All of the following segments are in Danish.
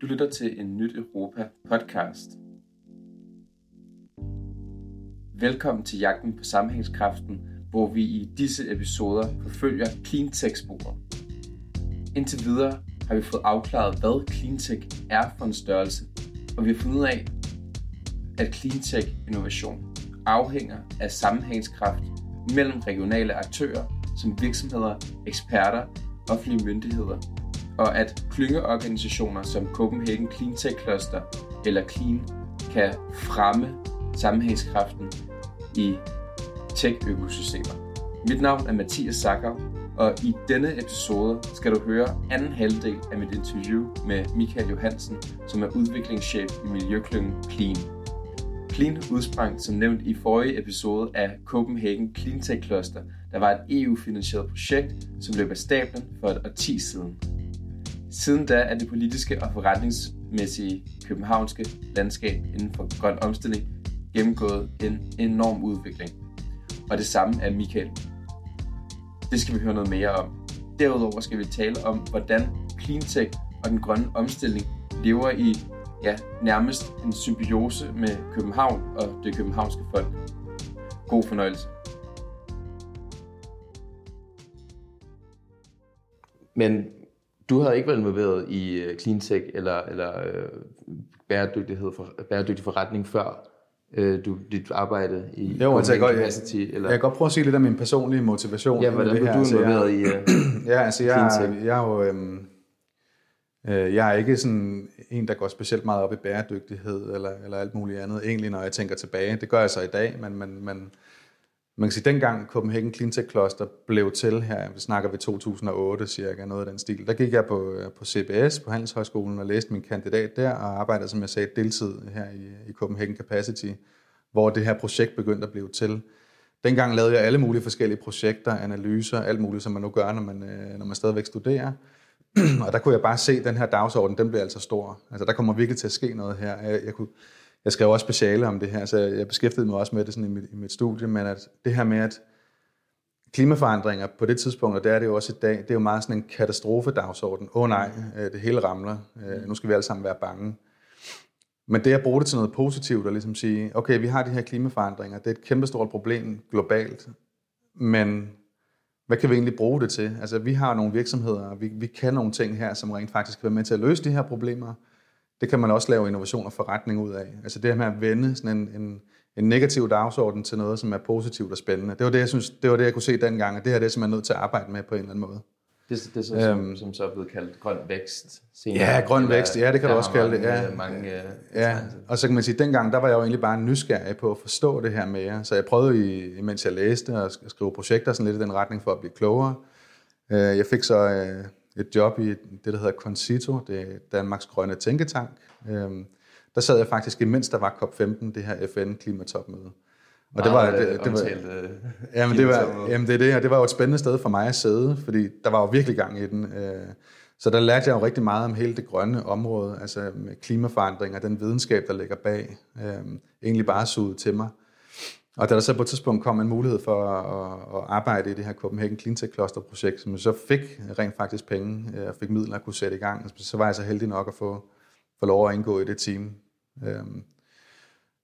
Du lytter til en Nyt Europa podcast. Velkommen til Jagten på Sammenhængskraften, hvor vi i disse episoder forfølger cleantech-sporet. Indtil videre har vi fået afklaret, hvad cleantech er for en størrelse, og vi har fundet ud af, at cleantech-innovation afhænger af sammenhængskraft mellem regionale aktører som virksomheder, eksperter, offentlige myndigheder, og at klyngeorganisationer som Copenhagen Clean Tech Cluster eller Clean kan fremme sammenhængskraften i tech-økosystemer. Mit navn er Mathias Sacker, og i denne episode skal du høre anden halvdel af mit interview med Michael Johansen, som er udviklingschef i Miljøklyngen Clean. Clean udsprang som nævnt i forrige episode af Copenhagen Clean Tech Cluster, der var et EU-finansieret projekt, som løb af stablen for et årti siden. Siden da er det politiske og forretningsmæssige københavnske landskab inden for grøn omstilling gennemgået en enorm udvikling. Og det samme er Michael. Det skal vi høre noget mere om. Derudover skal vi tale om, hvordan cleantech og den grønne omstilling lever i ja, nærmest en symbiose med København og det københavnske folk. God fornøjelse. Men du har ikke været involveret i uh, cleantech eller, eller uh, bæredygtighed for, bæredygtig forretning før uh, du, dit arbejde i jo, altså, jeg, godt, capacity? Jeg, eller? jeg kan godt prøve at sige lidt om min personlige motivation. Ja, hvordan blev du altså, involveret i uh, Ja, altså jeg, jeg, jeg er jo... Øhm, jeg er ikke sådan en, der går specielt meget op i bæredygtighed eller, eller alt muligt andet, egentlig når jeg tænker tilbage. Det gør jeg så i dag, men, men, men man kan sige, dengang Copenhagen Cleantech Cluster blev til her, vi snakker vi 2008 cirka, noget af den stil, der gik jeg på, øh, på CBS, på Handelshøjskolen, og læste min kandidat der, og arbejdede, som jeg sagde, deltid her i, i Copenhagen Capacity, hvor det her projekt begyndte at blive til. Dengang lavede jeg alle mulige forskellige projekter, analyser, alt muligt, som man nu gør, når man, øh, når man stadigvæk studerer. og der kunne jeg bare se, at den her dagsorden, den blev altså stor. Altså der kommer virkelig til at ske noget her. Jeg, jeg kunne, jeg skrev også speciale om det her, så jeg beskæftigede mig også med det sådan i, mit, i mit studie, men at det her med, at klimaforandringer på det tidspunkt, og det er det jo også i dag, det er jo meget sådan en katastrofedagsorden. Åh oh, nej, øh, det hele ramler. Øh, nu skal vi alle sammen være bange. Men det at bruge det til noget positivt og ligesom sige, okay, vi har de her klimaforandringer, det er et kæmpestort problem globalt, men hvad kan vi egentlig bruge det til? Altså, vi har nogle virksomheder, og vi, vi kan nogle ting her, som rent faktisk kan være med til at løse de her problemer, det kan man også lave innovation og forretning ud af. Altså det her med at vende sådan en, en, en negativ dagsorden til noget, som er positivt og spændende. Det var det, jeg synes, det var det, jeg kunne se dengang, og det her er det, som man er nødt til at arbejde med på en eller anden måde. Det, det er så, som, øhm, som så er blevet kaldt grøn vækst. Senere. Ja, grøn vækst, ja, det kan du også kalde det. Ja, mange, ja. og så kan man sige, at dengang, der var jeg jo egentlig bare nysgerrig på at forstå det her mere. Så jeg prøvede, mens jeg læste, at skrive projekter sådan lidt i den retning for at blive klogere. Øh, jeg fik så øh, et job i det, der hedder Concito, det er Danmarks Grønne Tænketank. Øhm, der sad jeg faktisk, imens der var COP15, det her FN-klimatopmøde. Og det var, det, det, det var, øh, jamen, det var, jamen det er det, og det var jo et spændende sted for mig at sidde, fordi der var jo virkelig gang i den. Øh, så der lærte jeg jo rigtig meget om hele det grønne område, altså med klimaforandringer, den videnskab, der ligger bag, øh, egentlig bare suget til mig. Og da der så på et tidspunkt kom en mulighed for at, at arbejde i det her Copenhagen Cleantech Cluster projekt, som jeg så fik rent faktisk penge øh, og fik midler at kunne sætte i gang, så var jeg så heldig nok at få, få lov at indgå i det team. Øhm,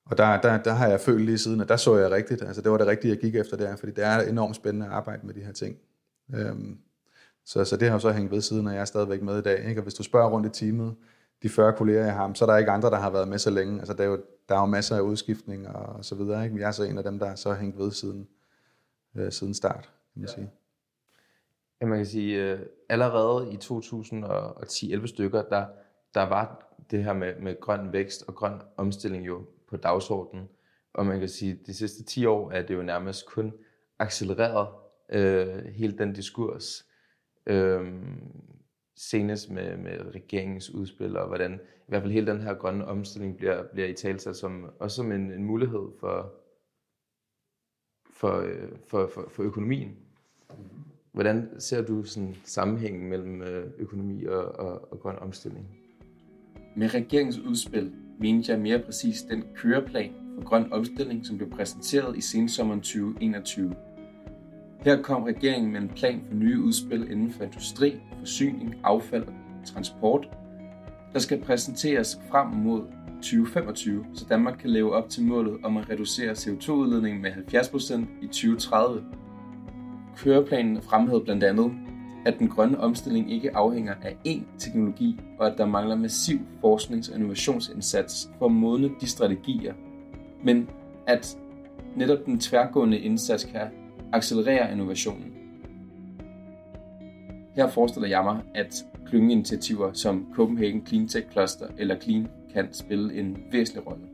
og der, der, der har jeg følt lige siden, at der så jeg rigtigt. Altså det var det rigtige, jeg gik efter der, fordi det er enormt spændende at arbejde med de her ting. Øhm, så, så det har jo så hængt ved siden, og jeg er stadigvæk med i dag. Ikke? Og hvis du spørger rundt i teamet, de 40 kolleger, jeg har, så er der ikke andre, der har været med så længe. Altså, det er jo, der er jo masser af udskiftning og, så videre. Ikke? Vi er så en af dem, der er så hængt ved siden, øh, siden start, kan man ja. sige. Ja, man kan sige, øh, allerede i 2010-11 stykker, der, der var det her med, med grøn vækst og grøn omstilling jo på dagsordenen. Og man kan sige, at de sidste 10 år er det jo nærmest kun accelereret øh, hele den diskurs. Øh, senest med, med regeringens udspil, og hvordan i hvert fald hele den her grønne omstilling bliver, bliver i talsat som, også som en, en mulighed for, for, øh, for, for, for økonomien. Hvordan ser du sådan sammenhængen mellem øh, økonomi og, og, og grøn omstilling? Med regeringens udspil mente jeg mere præcis den køreplan for grøn omstilling, som blev præsenteret i sensommeren 2021. Her kom regeringen med en plan for nye udspil inden for industri, forsyning, affald og transport. der skal præsenteres frem mod 2025, så Danmark kan leve op til målet om at reducere CO2-udledningen med 70% i 2030. Køreplanen fremhævede blandt andet, at den grønne omstilling ikke afhænger af én teknologi, og at der mangler massiv forsknings- og innovationsindsats for at modne de strategier, men at netop den tværgående indsats kan accelerere innovationen. Her forestiller jeg mig, at klyngeinitiativer som Copenhagen Clean Tech Cluster eller Clean kan spille en væsentlig rolle.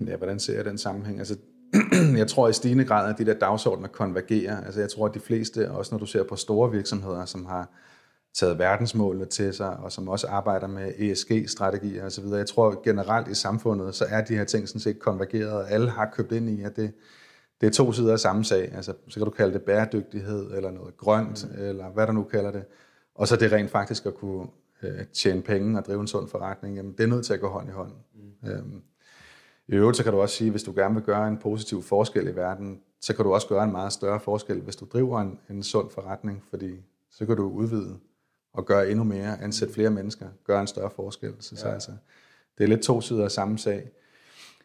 Ja, hvordan ser jeg den sammenhæng? Altså, jeg tror i stigende grad, at de der dagsordner konvergerer. Altså, jeg tror, at de fleste, også når du ser på store virksomheder, som har taget verdensmålene til sig, og som også arbejder med ESG-strategier osv. Jeg tror generelt i samfundet, så er de her ting sådan set konvergeret, og alle har købt ind i, at det, det er to sider af samme sag. Altså, så kan du kalde det bæredygtighed, eller noget grønt, mm. eller hvad du nu kalder det. Og så det rent faktisk at kunne øh, tjene penge og drive en sund forretning, jamen det er nødt til at gå hånd i hånd. Mm. Øhm, I øvrigt så kan du også sige, hvis du gerne vil gøre en positiv forskel i verden, så kan du også gøre en meget større forskel, hvis du driver en, en sund forretning, fordi så kan du udvide og gøre endnu mere, ansætte flere mennesker, gøre en større forskel. Så, ja. så altså, det er lidt to sider af samme sag.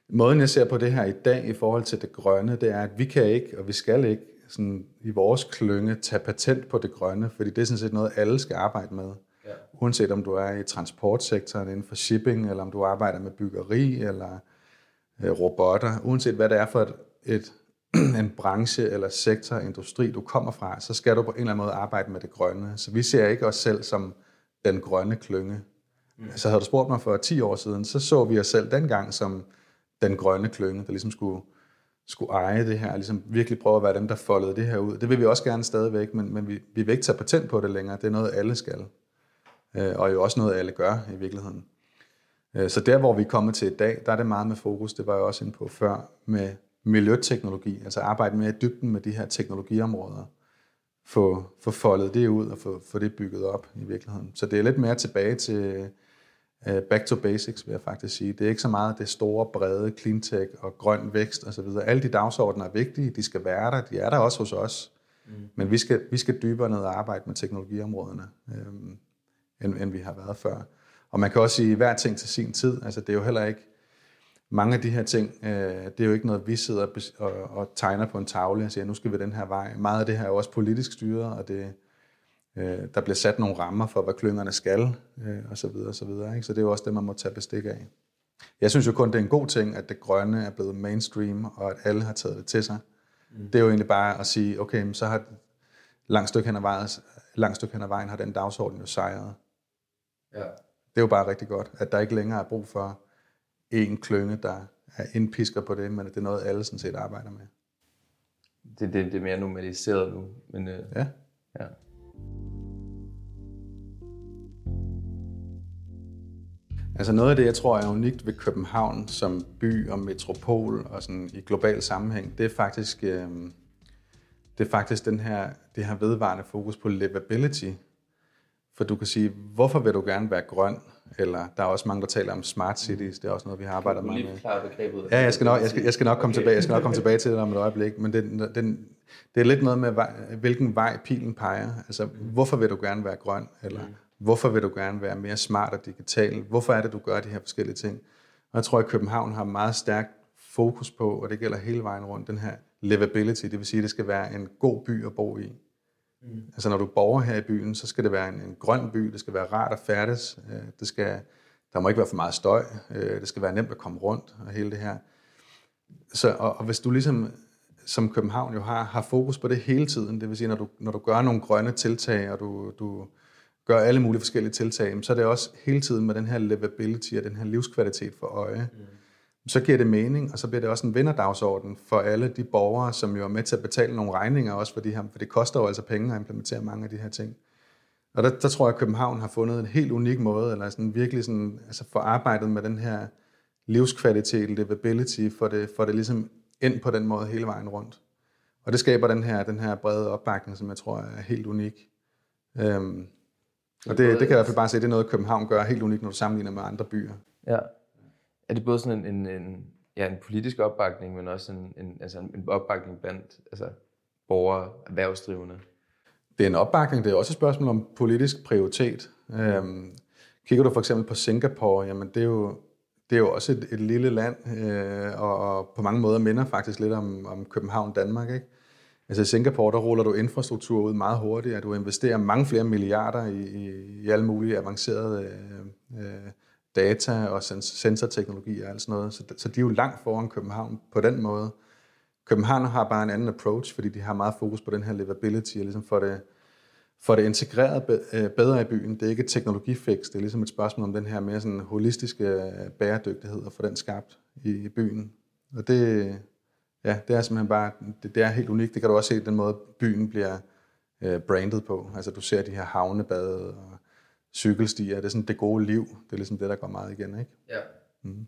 Måden jeg ser på det her i dag i forhold til det grønne, det er, at vi kan ikke, og vi skal ikke sådan, i vores klynge tage patent på det grønne, fordi det er sådan set noget, alle skal arbejde med. Ja. Uanset om du er i transportsektoren inden for shipping, eller om du arbejder med byggeri, eller øh, robotter, uanset hvad det er for et, et en branche eller sektor, industri, du kommer fra, så skal du på en eller anden måde arbejde med det grønne. Så vi ser ikke os selv som den grønne klynge. Mm. Så havde du spurgt mig for 10 år siden, så så vi os selv dengang som den grønne klynge, der ligesom skulle, skulle eje det her, ligesom virkelig prøve at være dem, der foldede det her ud. Det vil vi også gerne stadigvæk, men, men vi, vi vil ikke tage patent på det længere. Det er noget, alle skal. Øh, og jo også noget, alle gør i virkeligheden. Øh, så der, hvor vi er kommet til i dag, der er det meget med fokus, det var jeg også inde på før, med miljøteknologi, altså arbejde mere i dybden med de her teknologiområder, få, få foldet det ud og få, få det bygget op i virkeligheden. Så det er lidt mere tilbage til uh, back to basics, vil jeg faktisk sige. Det er ikke så meget det store, brede cleantech og grøn vækst osv. Alle de dagsordner er vigtige, de skal være der, de er der også hos os, mm. men vi skal, vi skal dybere ned og arbejde med teknologiområderne, øhm, end, end vi har været før. Og man kan også sige, hver ting til sin tid. Altså, det er jo heller ikke mange af de her ting, øh, det er jo ikke noget, vi sidder og, og tegner på en tavle og siger, nu skal vi den her vej. Meget af det her er jo også politisk styret, og det, øh, der bliver sat nogle rammer for, hvad klyngerne skal, øh, og så videre, og så videre. Ikke? Så det er jo også det, man må tage bestik af. Jeg synes jo kun, det er en god ting, at det grønne er blevet mainstream, og at alle har taget det til sig. Mm. Det er jo egentlig bare at sige, okay, så har langt stykke hen ad vejen, langt stykke hen ad vejen har den dagsorden jo sejret. Ja. Det er jo bare rigtig godt, at der ikke længere er brug for en klynge, der er indpisker på det, men det er noget, alle sådan set arbejder med. Det, det, det er mere normaliseret nu. Men, øh, ja. ja. Altså noget af det, jeg tror er unikt ved København som by og metropol og sådan i global sammenhæng, det er faktisk, øh, det er faktisk den her, det her vedvarende fokus på livability. For du kan sige, hvorfor vil du gerne være grøn? Eller der er også mange, der taler om smart cities, det er også noget, vi har arbejdet meget med. begrebet. Ja, jeg skal nok, jeg skal, jeg skal nok komme okay. tilbage, jeg skal nok komme tilbage til det om et øjeblik, men det, den, det er lidt noget med, hvilken vej pilen peger. Altså, mm. hvorfor vil du gerne være grøn, eller mm. hvorfor vil du gerne være mere smart og digital? Hvorfor er det, du gør de her forskellige ting? Og jeg tror, at København har meget stærkt fokus på, og det gælder hele vejen rundt, den her livability, det vil sige, at det skal være en god by at bo i. Mm. Altså når du bor her i byen, så skal det være en, en grøn by, det skal være rart at færdes, øh, det skal, der må ikke være for meget støj, øh, det skal være nemt at komme rundt og hele det her. Så, og, og hvis du ligesom som København jo har, har fokus på det hele tiden, det vil sige, når du, når du gør nogle grønne tiltag, og du, du gør alle mulige forskellige tiltag, så er det også hele tiden med den her livability og den her livskvalitet for øje. Mm så giver det mening, og så bliver det også en vinderdagsorden for alle de borgere, som jo er med til at betale nogle regninger også for de her, for det koster jo altså penge at implementere mange af de her ting. Og der, der tror jeg, at København har fundet en helt unik måde, eller sådan virkelig sådan, altså for arbejdet med den her livskvalitet, livability, for det, for det ligesom ind på den måde hele vejen rundt. Og det skaber den her, den her brede opbakning, som jeg tror er helt unik. Øhm, og det, det kan jeg i hvert fald bare sige, det er noget, København gør helt unikt, når du sammenligner med andre byer. Ja, er det både sådan en, en, en, ja, en politisk opbakning, men også en, en, altså en opbakning blandt altså, borgere, erhvervsdrivende? det er en opbakning, det er også et spørgsmål om politisk prioritet. Øhm, kigger du for eksempel på Singapore, jamen det er jo, det er jo også et, et lille land, øh, og, og på mange måder minder faktisk lidt om, om København, Danmark. Ikke? Altså i Singapore, der ruller du infrastruktur ud meget hurtigt, at du investerer mange flere milliarder i, i, i alle mulige avancerede øh, øh, data og sensorteknologi og alt sådan noget. Så, så de er jo langt foran København på den måde. København har bare en anden approach, fordi de har meget fokus på den her livability, og ligesom for det, for det integreret øh, bedre i byen. Det er ikke et teknologifix, det er ligesom et spørgsmål om den her mere sådan holistiske øh, bæredygtighed, og få den skabt i, byen. Og det, ja, det er simpelthen bare, det, det er helt unikt. Det kan du også se i den måde, byen bliver øh, brandet på. Altså du ser de her havnebade og cykelstier. Det er sådan det gode liv. Det er ligesom det, der går meget igen, ikke? Ja. Mm.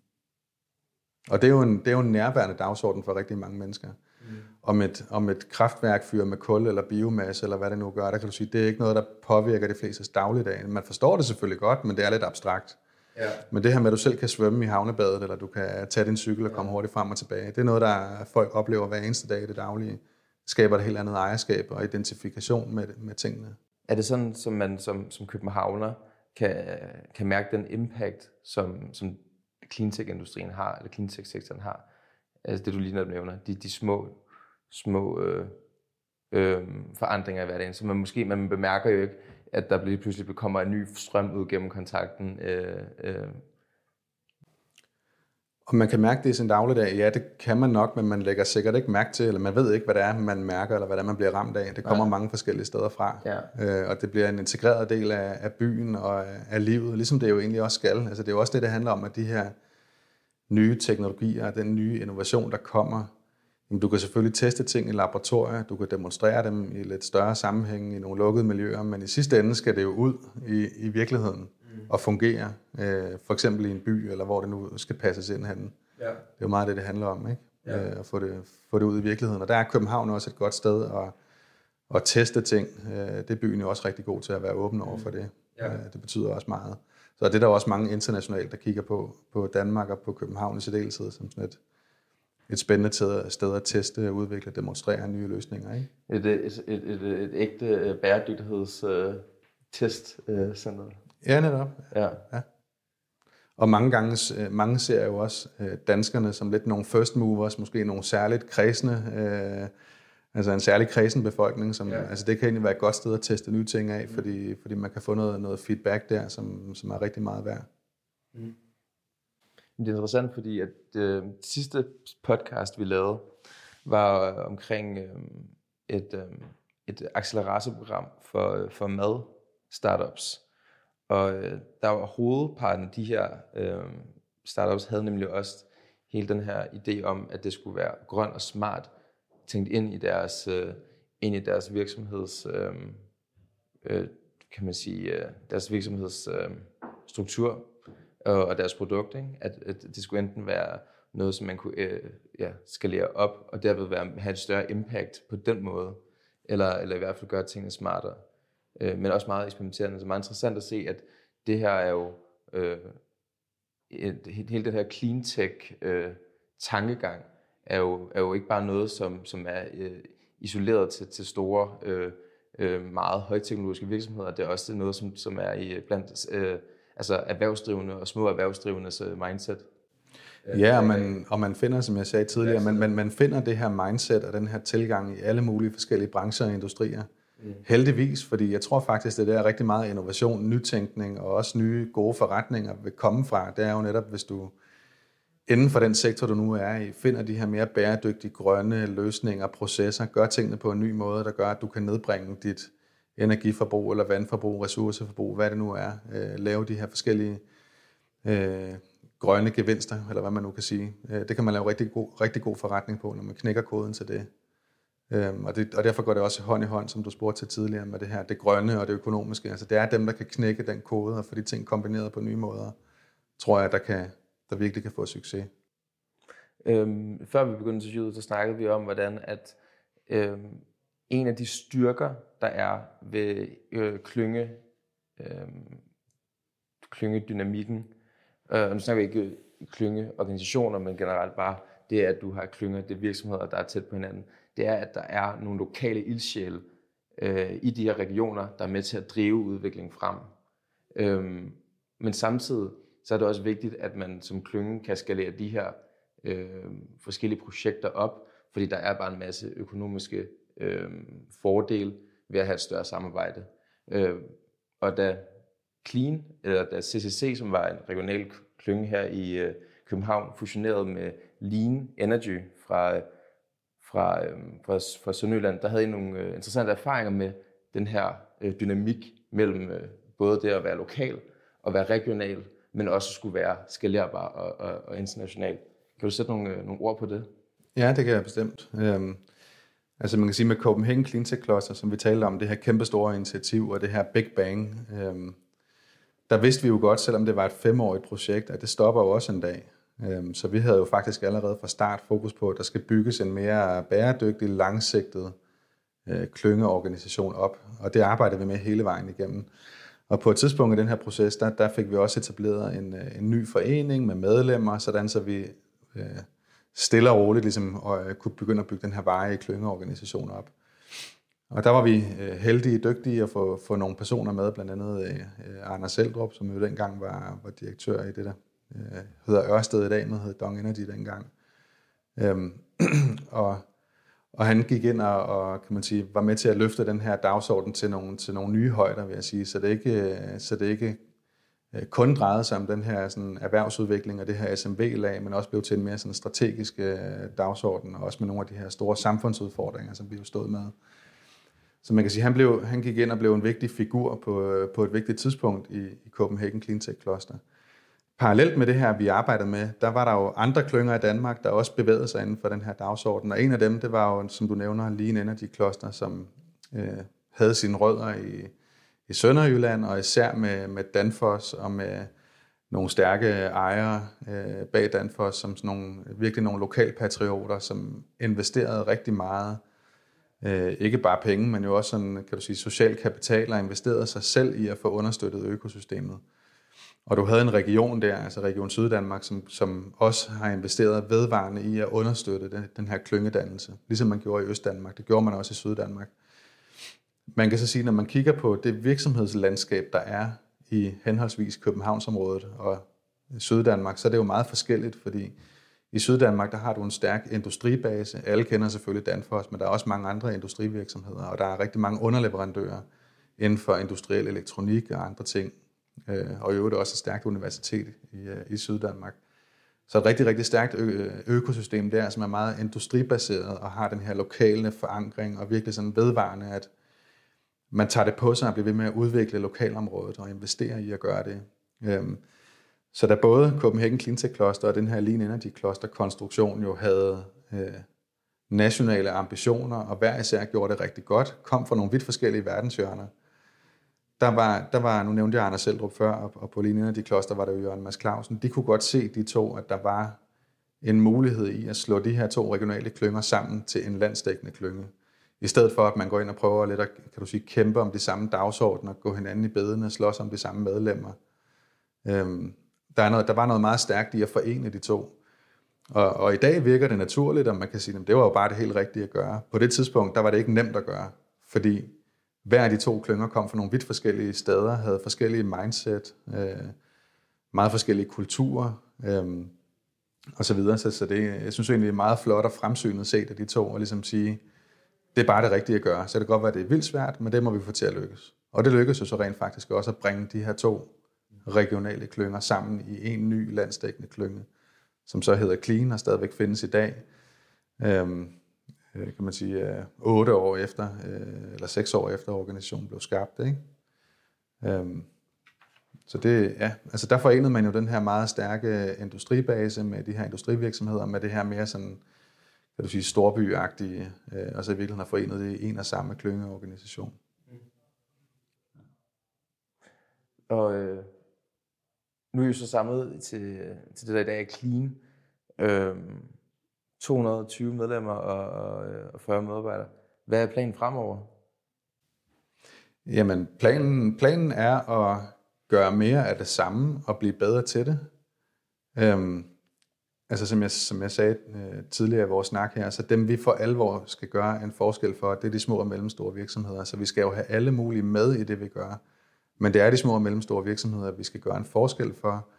Og det er, jo en, det er jo en nærværende dagsorden for rigtig mange mennesker. Mm. Om, et, om et kraftværk fyrer med kul eller biomasse, eller hvad det nu gør, der kan du sige, det er ikke noget, der påvirker de fleste dagligdag. Man forstår det selvfølgelig godt, men det er lidt abstrakt. Ja. Men det her med, at du selv kan svømme i havnebadet, eller du kan tage din cykel og komme ja. hurtigt frem og tilbage, det er noget, der folk oplever hver eneste dag i det daglige. Skaber et helt andet ejerskab og identifikation med, med tingene. Er det sådan, som man som, som københavner kan, kan mærke den impact, som, som cleantech-industrien har, eller cleantech-sektoren har? Altså det, du lige nævner, de, de små, små øh, øh, forandringer i hverdagen, så man måske man bemærker jo ikke, at der lige pludselig kommer en ny strøm ud gennem kontakten. Øh, øh. Og man kan mærke det i sin dagligdag. Ja, det kan man nok, men man lægger sikkert ikke mærke til, eller man ved ikke, hvad det er, man mærker, eller hvad det er, man bliver ramt af. Det kommer ja. mange forskellige steder fra. Ja. Øh, og det bliver en integreret del af, af byen og af livet, ligesom det jo egentlig også skal. Altså, det er jo også det, det handler om, at de her nye teknologier, den nye innovation, der kommer, du kan selvfølgelig teste ting i laboratorier, du kan demonstrere dem i lidt større sammenhæng i nogle lukkede miljøer, men i sidste ende skal det jo ud i, i virkeligheden mm. og fungere, øh, for eksempel i en by, eller hvor det nu skal passes ind hen. Ja. Det er jo meget det, det handler om, ikke? Ja. Øh, at få det, få det ud i virkeligheden. Og der er København også et godt sted at, at teste ting. Øh, det er byen jo også rigtig god til at være åben over for det. Ja. Øh, det betyder også meget. Så det er der også mange internationalt, der kigger på, på Danmark og på København i særdeleshed som sådan et, et spændende sted at teste, udvikle og demonstrere nye løsninger. Ikke? Et, et, et, et, et ægte øh, bæredygtighedstest uh, center. Ja, netop. Ja. ja. Og mange gange, øh, mange ser jo også danskerne som lidt nogle first movers, måske nogle særligt kredsende, øh, altså en særlig kredsen befolkning. Som, ja. Altså det kan egentlig være et godt sted at teste nye ting af, mm. fordi, fordi man kan få noget, noget feedback der, som, som er rigtig meget værd. Mm. Det er interessant, fordi at øh, det sidste podcast, vi lavede, var øh, omkring øh, et, øh, et acceleratorprogram for, for mad startups. Og øh, der var hovedparten af de her øh, startups havde nemlig også hele den her idé om, at det skulle være grøn og smart, tænkt ind i deres, øh, ind i deres virksomheds, øh, øh, kan man sige, øh, deres virksomhedsstruktur. Øh, struktur og, og deres produkt. Ikke? At, at det skulle enten være noget, som man kunne øh, ja, skalere op, og derved være, have et større impact på den måde, eller, eller i hvert fald gøre tingene smartere. Øh, men også meget eksperimenterende. Så meget interessant at se, at det her er jo, øh, et, hele den her clean tech øh, tankegang, er jo, er jo ikke bare noget, som, som er øh, isoleret til, til store, øh, øh, meget højteknologiske virksomheder. Det er også noget, som, som er i blandt øh, altså erhvervsdrivende og små erhvervsdrivendes øh, mindset. Ja, og man, og man finder, som jeg sagde tidligere, man, man, man finder det her mindset og den her tilgang i alle mulige forskellige brancher og industrier. Mm. Heldigvis, fordi jeg tror faktisk, det der er rigtig meget innovation, nytænkning og også nye gode forretninger vil komme fra. Det er jo netop, hvis du inden for den sektor, du nu er i, finder de her mere bæredygtige, grønne løsninger, processer, gør tingene på en ny måde, der gør, at du kan nedbringe dit energiforbrug eller vandforbrug, ressourceforbrug, hvad det nu er, øh, lave de her forskellige øh, grønne gevinster, eller hvad man nu kan sige. Øh, det kan man lave rigtig god, rigtig god forretning på, når man knækker koden til det. Øh, og, det. og derfor går det også hånd i hånd, som du spurgte til tidligere, med det her, det grønne og det økonomiske. Altså det er dem, der kan knække den kode og få de ting kombineret på nye måder, tror jeg, der, kan, der virkelig kan få succes. Øhm, før vi begyndte interviewet, så snakkede vi om, hvordan at øhm, en af de styrker, der er ved øh, klynge, øh, klyngedynamikken, øh, nu snakker vi ikke øh, klyngeorganisationer, men generelt bare det, at du har klynger, det er virksomheder, der er tæt på hinanden, det er, at der er nogle lokale ildsjæle øh, i de her regioner, der er med til at drive udviklingen frem. Øhm, men samtidig så er det også vigtigt, at man som klynge kan skalere de her øh, forskellige projekter op, fordi der er bare en masse økonomiske øh, fordele ved at have et større samarbejde. Øh, og da Clean, eller da CCC, som var en regional klynge her i øh, København, fusionerede med Lean Energy fra, øh, fra, øh, fra, fra Sønderjylland, der havde I nogle øh, interessante erfaringer med den her øh, dynamik mellem øh, både det at være lokal og være regional, men også skulle være skalerbar og, og, og international. Kan du sætte nogle, øh, nogle ord på det? Ja, det kan jeg bestemt. Øhm, altså man kan sige med Copenhagen Clean Tech Cluster, som vi talte om, det her kæmpe store initiativ og det her Big Bang, øhm, der vidste vi jo godt, selvom det var et femårigt projekt, at det stopper jo også en dag. Øhm, så vi havde jo faktisk allerede fra start fokus på, at der skal bygges en mere bæredygtig, langsigtet øh, klyngeorganisation op, og det arbejder vi med hele vejen igennem. Og på et tidspunkt i den her proces, der, der fik vi også etableret en, øh, en ny forening med medlemmer, sådan så vi øh, stille og roligt ligesom, og, øh, kunne begynde at bygge den her veje klyngeorganisation op. Og der var vi øh, heldige og dygtige at få, få nogle personer med, blandt andet øh, øh Arne Seldrup, som jo dengang var, var direktør i det der, øh, hedder Ørsted i dag, men hed Dong Energy dengang. Øhm, og og han gik ind og, og kan man sige, var med til at løfte den her dagsorden til nogle, til nogle nye højder, vil jeg sige. Så det ikke, øh, så det ikke øh, kun drejede sig om den her sådan, erhvervsudvikling og det her SMV-lag, men også blev til en mere sådan, strategisk øh, dagsorden, og også med nogle af de her store samfundsudfordringer, som vi jo stod med. Så man kan sige, han, blev, han gik ind og blev en vigtig figur på, øh, på et vigtigt tidspunkt i, i Copenhagen Clean Tech Cluster parallelt med det her, vi arbejdede med, der var der jo andre klynger i Danmark, der også bevægede sig inden for den her dagsorden. Og en af dem, det var jo, som du nævner, Lean Energy Cluster, som øh, havde sine rødder i, i Sønderjylland, og især med, med Danfoss og med nogle stærke ejere øh, bag Danfoss, som sådan nogle, virkelig nogle lokalpatrioter, som investerede rigtig meget, øh, ikke bare penge, men jo også sådan, kan du sige, social kapital, og investerede sig selv i at få understøttet økosystemet. Og du havde en region der, altså Region Syddanmark, som, som også har investeret vedvarende i at understøtte den, den her klyngedannelse, ligesom man gjorde i Østdanmark. Det gjorde man også i Syddanmark. Man kan så sige, når man kigger på det virksomhedslandskab, der er i henholdsvis Københavnsområdet og Syddanmark, så er det jo meget forskelligt, fordi i Syddanmark, der har du en stærk industribase. Alle kender selvfølgelig Danfoss, men der er også mange andre industrivirksomheder, og der er rigtig mange underleverandører inden for industriel elektronik og andre ting øh, og i øvrigt også et stærkt universitet i, øh, i Syddanmark. Så et rigtig, rigtig stærkt ø- økosystem der, som er meget industribaseret og har den her lokale forankring og virkelig sådan vedvarende, at man tager det på sig og bliver ved med at udvikle lokalområdet og investere i at gøre det. Øhm, så da både Copenhagen Cleantech Cluster og den her Lean Energy Cluster konstruktion jo havde øh, nationale ambitioner, og hver især gjorde det rigtig godt, kom fra nogle vidt forskellige verdenshjørner, der var, der var, nu nævnte jeg Anders Seldrup før, og på linjen af de kloster var der jo Jørgen Mads Clausen. De kunne godt se, de to, at der var en mulighed i at slå de her to regionale klynger sammen til en landsdækkende klynge. I stedet for, at man går ind og prøver lidt at kan du sige, kæmpe om de samme dagsordener, gå hinanden i bedene og slås om de samme medlemmer. Øhm, der, er noget, der var noget meget stærkt i at forene de to. Og, og i dag virker det naturligt, og man kan sige, at det var jo bare det helt rigtige at gøre. På det tidspunkt, der var det ikke nemt at gøre, fordi hver af de to klynger kom fra nogle vidt forskellige steder, havde forskellige mindset, øh, meget forskellige kulturer, øh, og så videre. Så, så det, jeg synes egentlig, det er meget flot og fremsynet set af de to, og ligesom sige, det er bare det rigtige at gøre. Så det kan godt være, at det er vildt svært, men det må vi få til at lykkes. Og det lykkedes jo så rent faktisk også at bringe de her to regionale klynger sammen i en ny landsdækkende klynge, som så hedder Clean og stadigvæk findes i dag. Øhm, Øh, kan man sige, øh, otte år efter, øh, eller seks år efter organisationen blev skabt. Ikke? Øhm, så det, ja, altså der forenede man jo den her meget stærke industribase med de her industrivirksomheder, med det her mere sådan, kan du sige, storbyagtige, øh, og så i virkeligheden har forenet det i en og samme klyngeorganisation. Mm. Og øh, nu er vi så samlet til, til det der i dag er clean. Øh, 220 medlemmer og, og 40 medarbejdere. Hvad er planen fremover? Jamen, planen, planen er at gøre mere af det samme og blive bedre til det. Øhm, altså som jeg, som jeg sagde øh, tidligere i vores snak her, så dem vi for alvor skal gøre en forskel for, det er de små og mellemstore virksomheder. Så vi skal jo have alle mulige med i det, vi gør. Men det er de små og mellemstore virksomheder, vi skal gøre en forskel for,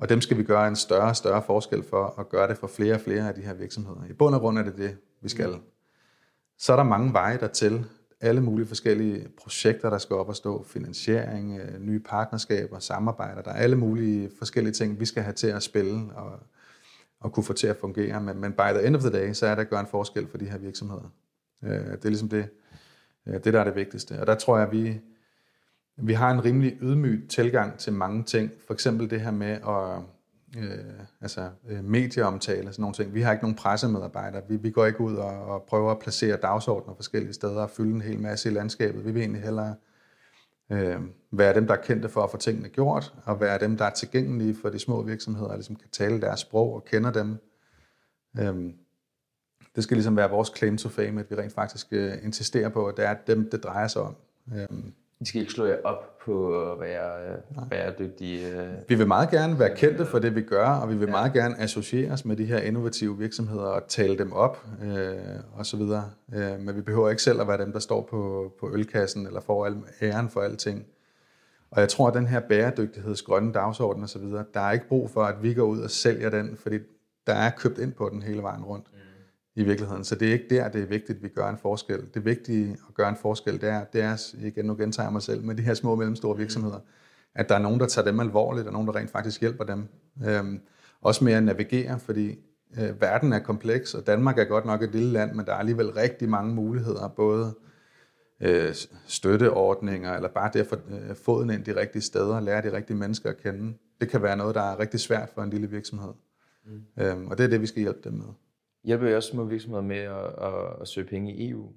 og dem skal vi gøre en større og større forskel for, og gøre det for flere og flere af de her virksomheder. I bund og grund er det det, vi skal. Så er der mange veje dertil. Alle mulige forskellige projekter, der skal op og stå. Finansiering, øh, nye partnerskaber, samarbejder. Der er alle mulige forskellige ting, vi skal have til at spille og, og kunne få til at fungere. Men, men by the end of the day, så er der at gøre en forskel for de her virksomheder. Øh, det er ligesom det, øh, det, der er det vigtigste. Og der tror jeg, at vi, vi har en rimelig ydmyg tilgang til mange ting. For eksempel det her med at øh, altså, øh, medieomtale og sådan nogle ting. Vi har ikke nogen pressemedarbejdere. Vi, vi går ikke ud og, og prøver at placere dagsordner forskellige steder og fylde en hel masse i landskabet. Vi vil egentlig hellere øh, være dem, der er kendte for at få tingene gjort, og være dem, der er tilgængelige for de små virksomheder, og ligesom kan tale deres sprog og kender dem. Øh, det skal ligesom være vores claim to fame, at vi rent faktisk øh, insisterer på, at det er dem, det drejer sig om. Øh, i skal ikke slå jer op på at være øh, bæredygtige. Øh. Vi vil meget gerne være kendte for det, vi gør, og vi vil ja. meget gerne associeres med de her innovative virksomheder og tale dem op øh, og så videre. Øh, men vi behøver ikke selv at være dem, der står på, på ølkassen eller får al, æren for alting. Og jeg tror, at den her bæredygtighedsgrønne dagsorden og så videre, der er ikke brug for, at vi går ud og sælger den, fordi der er købt ind på den hele vejen rundt. Mm i virkeligheden. Så det er ikke der, det er vigtigt, at vi gør en forskel. Det vigtige at gøre en forskel, det er, det er igen, nu gentager jeg mig selv, med de her små og mellemstore virksomheder, at der er nogen, der tager dem alvorligt, og nogen, der rent faktisk hjælper dem. Øhm, også med at navigere, fordi øh, verden er kompleks, og Danmark er godt nok et lille land, men der er alligevel rigtig mange muligheder, både øh, støtteordninger, eller bare det at få øh, foden ind de rigtige steder, lære de rigtige mennesker at kende. Det kan være noget, der er rigtig svært for en lille virksomhed. Mm. Øhm, og det er det, vi skal hjælpe dem med hjælper I også små virksomheder med at, at, at søge penge i EU?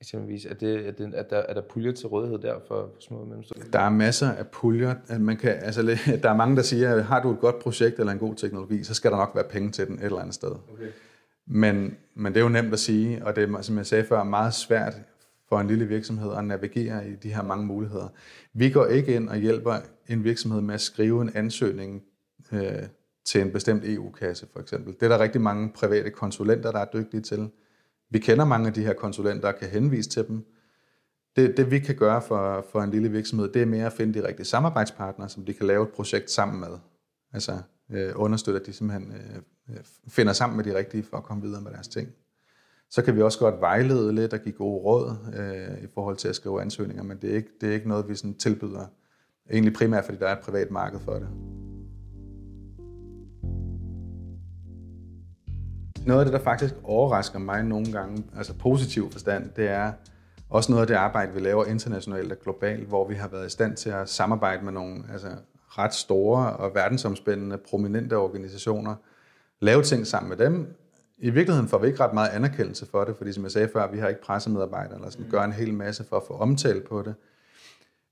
Eksempelvis, er, det, er, det, er, der, er der puljer til rådighed der for, for små og mellemstore? Der er masser af puljer. Man kan, altså, der er mange, der siger, at har du et godt projekt eller en god teknologi, så skal der nok være penge til den et eller andet sted. Okay. Men, men det er jo nemt at sige, og det er, som jeg sagde før, meget svært for en lille virksomhed at navigere i de her mange muligheder. Vi går ikke ind og hjælper en virksomhed med at skrive en ansøgning øh, til en bestemt EU-kasse, for eksempel. Det er der rigtig mange private konsulenter, der er dygtige til. Vi kender mange af de her konsulenter og kan henvise til dem. Det, det vi kan gøre for, for en lille virksomhed, det er mere at finde de rigtige samarbejdspartnere, som de kan lave et projekt sammen med. Altså øh, understøtte, at de simpelthen øh, øh, finder sammen med de rigtige for at komme videre med deres ting. Så kan vi også godt vejlede lidt og give gode råd øh, i forhold til at skrive ansøgninger, men det er ikke, det er ikke noget, vi sådan tilbyder. Egentlig primært, fordi der er et privat marked for det. Noget af det, der faktisk overrasker mig nogle gange, altså positiv forstand, det er også noget af det arbejde, vi laver internationalt og globalt, hvor vi har været i stand til at samarbejde med nogle altså, ret store og verdensomspændende, prominente organisationer, lave ting sammen med dem. I virkeligheden får vi ikke ret meget anerkendelse for det, fordi som jeg sagde før, vi har ikke pressemedarbejdere, eller som mm. gør en hel masse for at få omtale på det.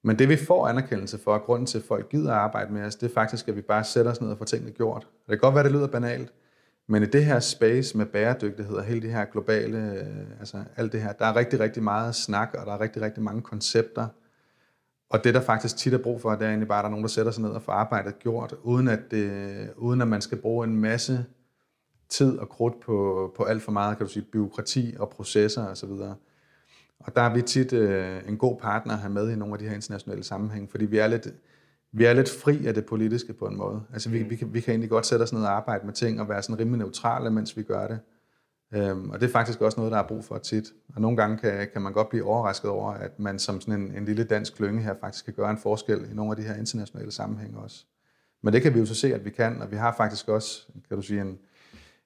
Men det vi får anerkendelse for, og grunden til, at folk gider at arbejde med os, det er faktisk, at vi bare sætter os ned og får tingene gjort. Det kan godt være, det lyder banalt, men i det her space med bæredygtighed og hele det her globale, øh, altså alt det her, der er rigtig, rigtig meget snak, og der er rigtig, rigtig mange koncepter. Og det, der faktisk tit er brug for, det er egentlig bare, at der er nogen, der sætter sig ned og får arbejdet gjort, uden at, det, uden at man skal bruge en masse tid og krudt på, på alt for meget, kan du sige, byråkrati og processer osv. Og, og der er vi tit øh, en god partner at have med i nogle af de her internationale sammenhænge, fordi vi er lidt, vi er lidt fri af det politiske på en måde. Altså vi, mm. vi, kan, vi kan egentlig godt sætte os ned og arbejde med ting og være sådan rimelig neutrale, mens vi gør det. Øhm, og det er faktisk også noget, der er brug for tit. Og nogle gange kan, kan man godt blive overrasket over, at man som sådan en, en lille dansk klynge her faktisk kan gøre en forskel i nogle af de her internationale sammenhænge også. Men det kan vi jo så se, at vi kan, og vi har faktisk også, kan du sige, en,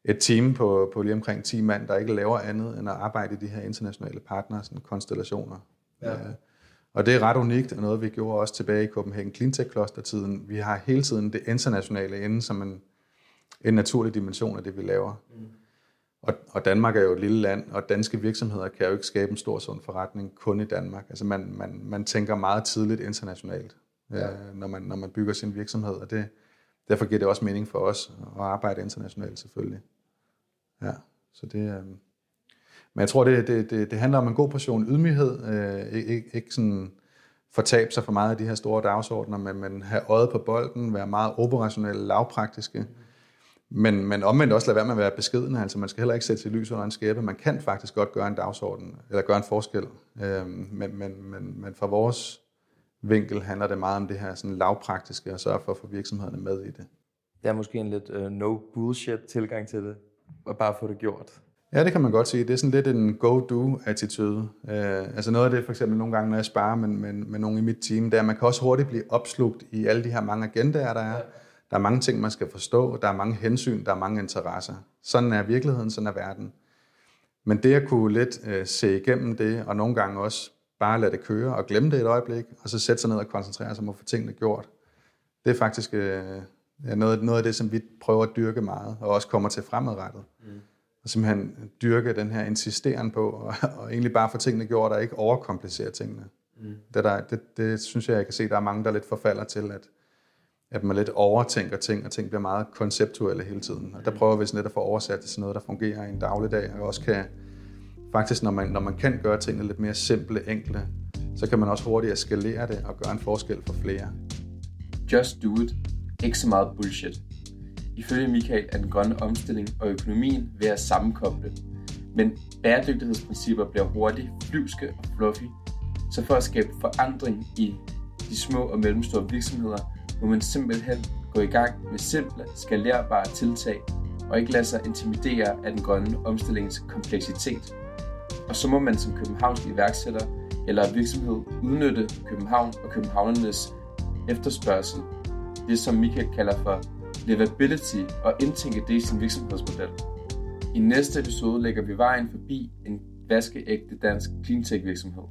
et team på, på lige omkring 10 mand, der ikke laver andet end at arbejde i de her internationale partners, sådan konstellationer. Ja. Øh, og det er ret unikt, og noget vi gjorde også tilbage i Copenhagen Cleantech Cluster-tiden. Vi har hele tiden det internationale inde som en, en naturlig dimension af det, vi laver. Mm. Og, og Danmark er jo et lille land, og danske virksomheder kan jo ikke skabe en stor sund forretning kun i Danmark. Altså man, man, man tænker meget tidligt internationalt, ja. øh, når, man, når man bygger sin virksomhed, og det, derfor giver det også mening for os at arbejde internationalt selvfølgelig. Ja, så det, øh, men jeg tror, det, det, det, det handler om en god portion ydmyghed. Øh, ikke, ikke sådan fortabe sig for meget af de her store dagsordner, men, men have øjet på bolden, være meget operationelle, lavpraktiske. Men, men omvendt også lade være med at være beskeden. Altså man skal heller ikke sætte sig lys under en skæbe. Man kan faktisk godt gøre en dagsorden, eller gøre en forskel. Øh, men, men, men, men fra vores vinkel handler det meget om det her sådan lavpraktiske, og sørge for at få virksomhederne med i det. Det er måske en lidt uh, no bullshit tilgang til det, og bare få det gjort. Ja, det kan man godt sige. Det er sådan lidt en go-do-attitude. Uh, altså noget af det, for eksempel nogle gange, når jeg sparer med, med, med nogen i mit team, det er, at man kan også hurtigt blive opslugt i alle de her mange agendaer, der er. Ja der er mange ting, man skal forstå, der er mange hensyn, der er mange interesser. Sådan er virkeligheden, sådan er verden. Men det at kunne lidt øh, se igennem det, og nogle gange også bare lade det køre og glemme det et øjeblik, og så sætte sig ned og koncentrere sig om at få tingene gjort, det er faktisk øh, noget, noget af det, som vi prøver at dyrke meget, og også kommer til fremadrettet. Mm. Og simpelthen dyrke den her insisteren på, og, og egentlig bare få tingene gjort, og ikke overkomplicere tingene. Mm. Det, der, det, det synes jeg, jeg kan se, der er mange, der lidt forfalder til, at at man lidt overtænker ting, og ting bliver meget konceptuelle hele tiden. Og der prøver vi sådan lidt at få oversat til sådan noget, der fungerer i en dagligdag, og også kan, faktisk når man, når man kan gøre tingene lidt mere simple, enkle, så kan man også hurtigt eskalere det og gøre en forskel for flere. Just do it. Ikke så meget bullshit. Ifølge Michael er den grønne omstilling og økonomien ved at sammenkoble. Men bæredygtighedsprincipper bliver hurtigt flyvske og fluffy, så for at skabe forandring i de små og mellemstore virksomheder, må man simpelthen gå i gang med simple, skalerbare tiltag, og ikke lade sig intimidere af den grønne omstillings kompleksitet. Og så må man som københavnsk iværksætter eller virksomhed udnytte København og københavnernes efterspørgsel, det som Michael kalder for livability, og indtænke det i sin virksomhedsmodel. I næste episode lægger vi vejen forbi en vaskeægte dansk cleantech virksomhed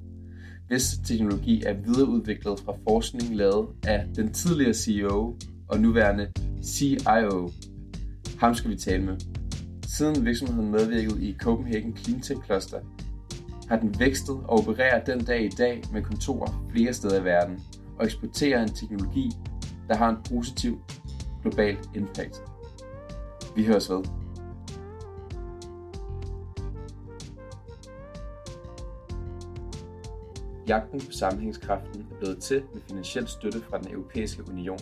hvis teknologi er videreudviklet fra forskning lavet af den tidligere CEO og nuværende CIO. Ham skal vi tale med. Siden virksomheden medvirkede i Copenhagen Cleantech Cluster, har den vækstet og opererer den dag i dag med kontorer flere steder i verden og eksporterer en teknologi, der har en positiv global impact. Vi høres ved. Jagten på sammenhængskraften er blevet til med finansiel støtte fra den europæiske union.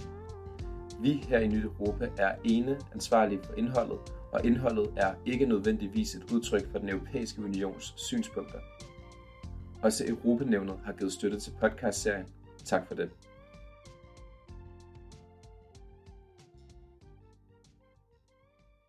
Vi her i Nyt Europa er ene ansvarlige for indholdet, og indholdet er ikke nødvendigvis et udtryk for den europæiske unions synspunkter. Også Europanævnet har givet støtte til podcastserien. Tak for det.